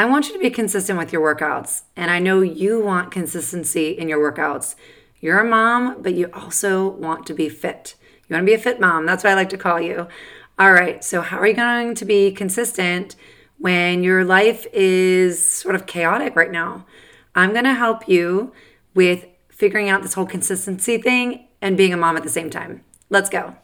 I want you to be consistent with your workouts. And I know you want consistency in your workouts. You're a mom, but you also want to be fit. You want to be a fit mom. That's what I like to call you. All right. So, how are you going to be consistent when your life is sort of chaotic right now? I'm going to help you with figuring out this whole consistency thing and being a mom at the same time. Let's go.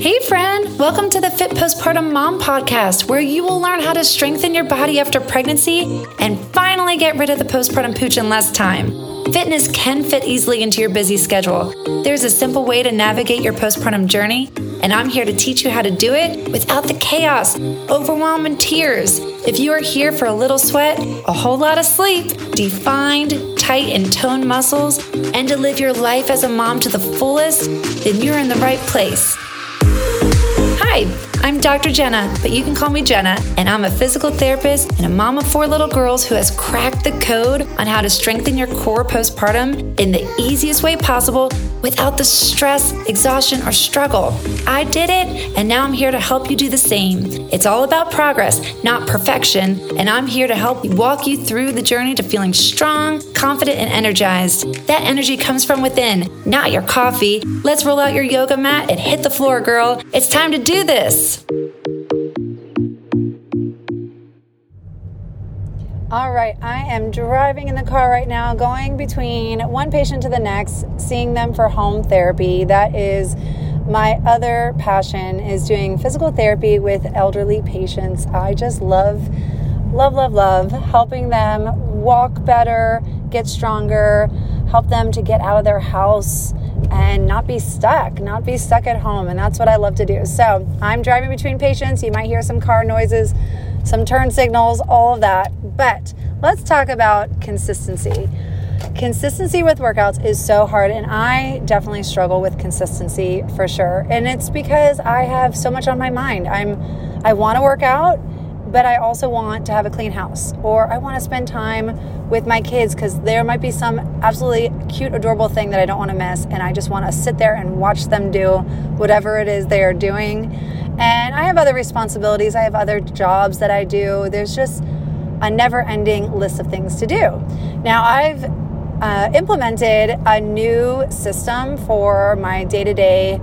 Hey, friend, welcome to the Fit Postpartum Mom podcast, where you will learn how to strengthen your body after pregnancy and finally get rid of the postpartum pooch in less time. Fitness can fit easily into your busy schedule. There's a simple way to navigate your postpartum journey, and I'm here to teach you how to do it without the chaos, overwhelm, and tears. If you are here for a little sweat, a whole lot of sleep, defined, tight, and toned muscles, and to live your life as a mom to the fullest, then you're in the right place. Hi, I'm Dr. Jena, but you can call me Jena, and I'm a physical therapist and a mom of four little girls who has cracked the code on how to strengthen your core postpartum in the easiest way possible without the stress, exhaustion, or struggle. I did it, and now I'm here to help you do the same. It's all about progress, not perfection, and I'm here to help walk you through the journey to feeling strong, confident, and energized. That energy comes from within, not your coffee. Let's roll out your yoga mat and hit the floor, girl. It's time to do this. All right, I am driving in the car right now, going between one patient to the next, seeing them for home therapy. That is my other passion is doing physical therapy with elderly patients. I just love love love love helping them walk better, get stronger, help them to get out of their house and not be stuck, not be stuck at home. And that's what I love to do. So I'm driving between patients. You might hear some car noises, some turn signals, all of that. But let's talk about consistency. Consistency with workouts is so hard, and I definitely struggle with consistency for sure. And it's because I have so much on my mind. I'm I want to work out, but I also want to have a clean house, or I want to spend time with my kids because there might be some absolutely cute, adorable thing that I don't want to miss, and I just want to sit there and watch them do whatever it is they are doing. And I have other responsibilities, I have other jobs that I do. There's just a never ending list of things to do. Now, I've uh, implemented a new system for my day to day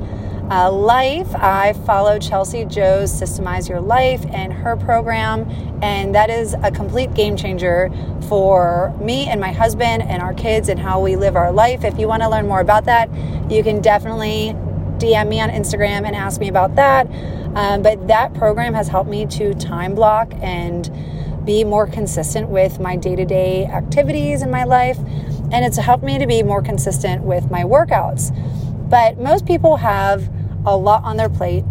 life. I follow Chelsea Joe's Systemize Your Life and her program, and that is a complete game changer for me and my husband and our kids and how we live our life. If you want to learn more about that, you can definitely DM me on Instagram and ask me about that. Um, but that program has helped me to time block and be more consistent with my day to day activities in my life. And it's helped me to be more consistent with my workouts. But most people have a lot on their plate.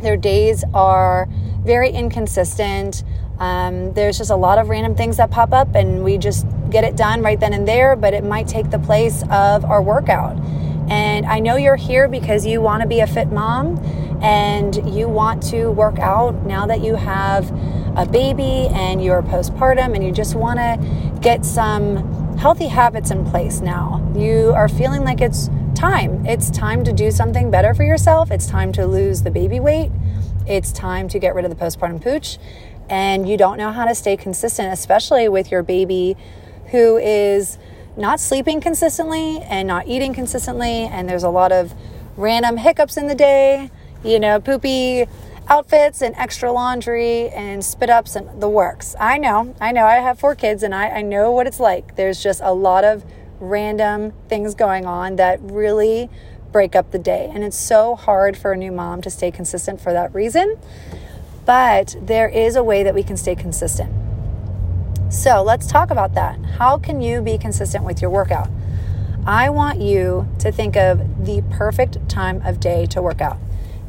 Their days are very inconsistent. Um, there's just a lot of random things that pop up, and we just get it done right then and there, but it might take the place of our workout. And I know you're here because you want to be a fit mom and you want to work out now that you have a baby and you're postpartum and you just want to get some healthy habits in place now. You are feeling like it's time. It's time to do something better for yourself. It's time to lose the baby weight. It's time to get rid of the postpartum pooch. And you don't know how to stay consistent, especially with your baby who is not sleeping consistently and not eating consistently. And there's a lot of random hiccups in the day, you know, poopy outfits and extra laundry and spit ups and the works. I know, I know, I have four kids and I, I know what it's like. There's just a lot of random things going on that really break up the day. And it's so hard for a new mom to stay consistent for that reason. But there is a way that we can stay consistent. So let's talk about that. How can you be consistent with your workout? I want you to think of the perfect time of day to work out.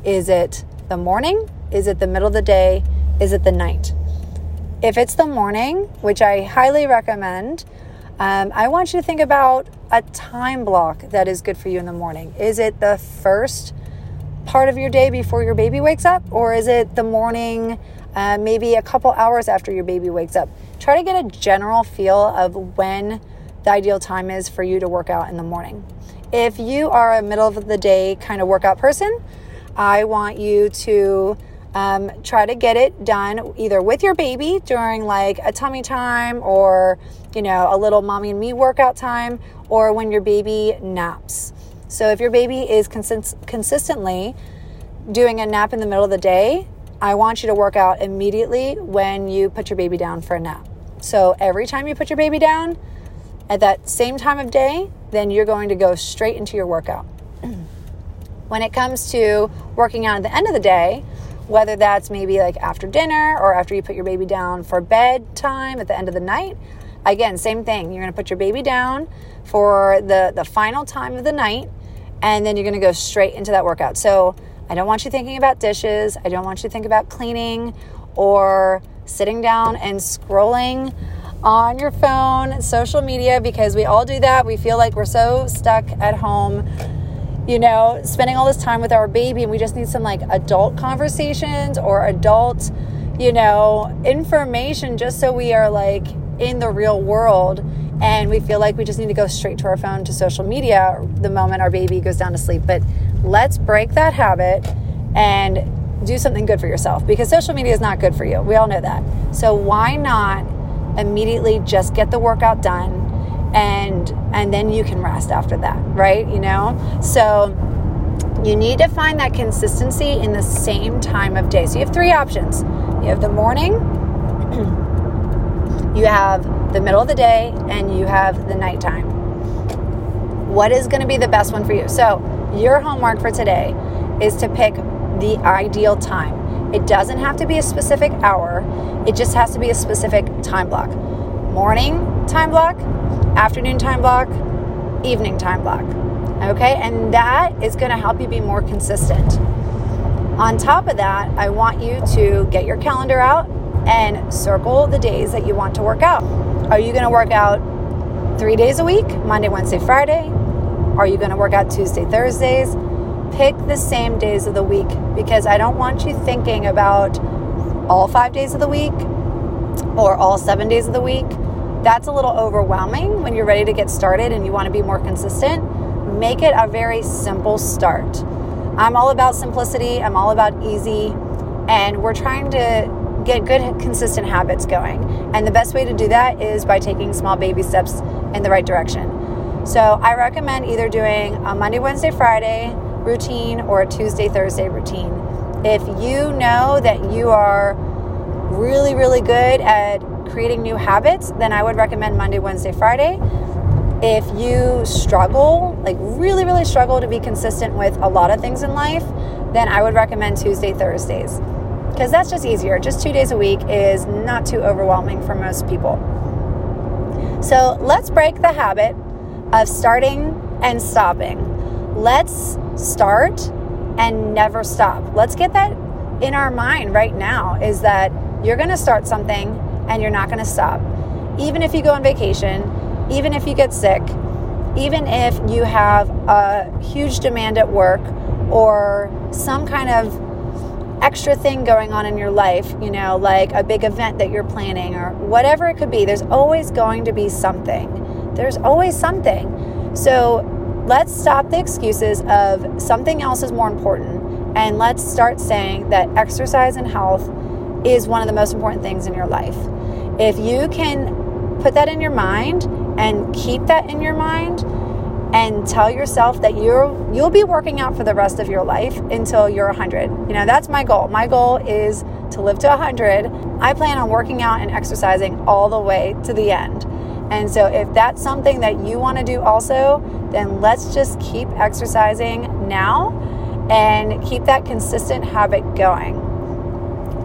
Is it the morning? Is it the middle of the day? Is it the night? If it's the morning, which I highly recommend, um, I want you to think about a time block that is good for you in the morning. Is it the first part of your day before your baby wakes up, or is it the morning, uh, maybe a couple hours after your baby wakes up? Try to get a general feel of when the ideal time is for you to work out in the morning. If you are a middle of the day kind of workout person, I want you to Um, try to get it done either with your baby during like a tummy time or, you know, a little mommy and me workout time or when your baby naps. So if your baby is consist- consistently doing a nap in the middle of the day, I want you to work out immediately when you put your baby down for a nap. So every time you put your baby down at that same time of day, then you're going to go straight into your workout. When it comes to working out at the end of the day, whether that's maybe like after dinner or after you put your baby down for bedtime at the end of the night. Again, same thing. You're going to put your baby down for the, the final time of the night, and then you're going to go straight into that workout. So I don't want you thinking about dishes. I don't want you to think about cleaning or sitting down and scrolling on your phone, social media, because we all do that. We feel like we're so stuck at home you know, spending all this time with our baby and we just need some like adult conversations or adult, you know, information just so we are like in the real world and we feel like we just need to go straight to our phone to social media the moment our baby goes down to sleep. But let's break that habit and do something good for yourself because social media is not good for you. We all know that. So why not immediately just get the workout done? And and then you can rest after that right you know? So you need to find that consistency in the same time of day. So you have three options. You have the morning you have the middle of the day and you have the nighttime. What is going to be the best one for you? So your homework for today is to pick the ideal time. It doesn't have to be a specific hour. It just has to be a specific time block. Morning time block afternoon time block, evening time block. Okay, and that is going to help you be more consistent. On top of that, I want you to get your calendar out and circle the days that you want to work out. Are you going to work out three days a week, Monday, Wednesday, Friday? Are you going to work out Tuesday, Thursdays? Pick the same days of the week because I don't want you thinking about all five days of the week or all seven days of the week that's a little overwhelming when you're ready to get started and you want to be more consistent, make it a very simple start. I'm all about simplicity, I'm all about easy, and we're trying to get good, consistent habits going. And the best way to do that is by taking small baby steps in the right direction. So I recommend either doing a Monday, Wednesday, Friday routine or a Tuesday, Thursday routine. If you know that you are really, really good at creating new habits, then I would recommend Monday, Wednesday, Friday. If you struggle, like really, really struggle to be consistent with a lot of things in life, then I would recommend Tuesday, Thursdays. Because that's just easier. Just two days a week is not too overwhelming for most people. So let's break the habit of starting and stopping. Let's start and never stop. Let's get that in our mind right now is that you're going to start something and you're not going to stop. Even if you go on vacation, even if you get sick, even if you have a huge demand at work or some kind of extra thing going on in your life, you know, like a big event that you're planning or whatever it could be, there's always going to be something. There's always something. So let's stop the excuses of something else is more important and let's start saying that exercise and health is one of the most important things in your life. If you can put that in your mind and keep that in your mind and tell yourself that you're you'll be working out for the rest of your life until you're 100. You know, that's my goal. My goal is to live to 100. I plan on working out and exercising all the way to the end. And so if that's something that you want to do also, then let's just keep exercising now and keep that consistent habit going.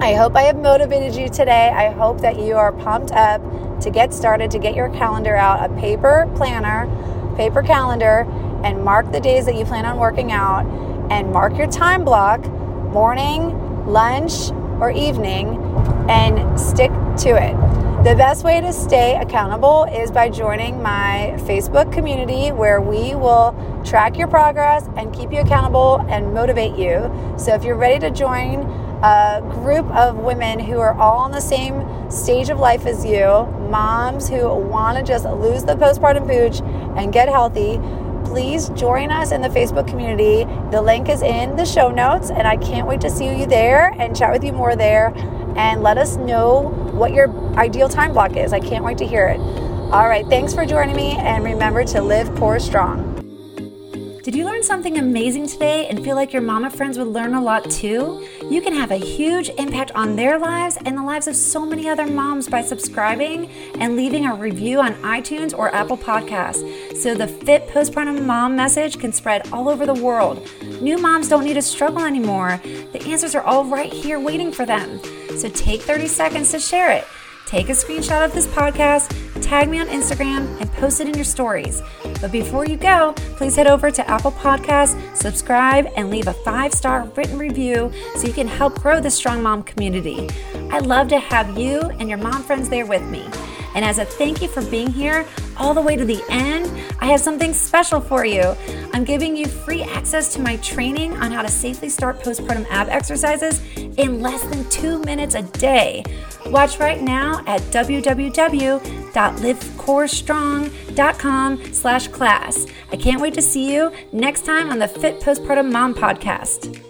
I hope I have motivated you today. I hope that you are pumped up to get started, to get your calendar out, a paper planner, paper calendar, and mark the days that you plan on working out and mark your time block, morning, lunch, or evening, and stick to it. The best way to stay accountable is by joining my Facebook community where we will track your progress and keep you accountable and motivate you. So if you're ready to join, a group of women who are all on the same stage of life as you, moms who want to just lose the postpartum pooch and get healthy, please join us in the Facebook community The link is in the show notes, and I can't wait to see you there and chat with you more there. And let us know what your ideal time block is. I can't wait to hear it. All right, thanks for joining me, and remember to live core strong. Did you learn something amazing today and feel like your mama friends would learn a lot too? You can have a huge impact on their lives and the lives of so many other moms by subscribing and leaving a review on iTunes or Apple Podcasts so the fit postpartum mom message can spread all over the world. New moms don't need to struggle anymore. The answers are all right here waiting for them. So take 30 seconds to share it. Take a screenshot of this podcast, tag me on Instagram, and post it in your stories. But before you go, please head over to Apple Podcasts, subscribe, and leave a five star written review so you can help grow the Strong Mom community. I'd love to have you and your mom friends there with me. And as a thank you for being here all the way to the end, I have something special for you. I'm giving you free access to my training on how to safely start postpartum ab exercises in less than two minutes a day. Watch right now at www.livecorestrong.com slash class. I can't wait to see you next time on the Fit Postpartum Mom podcast.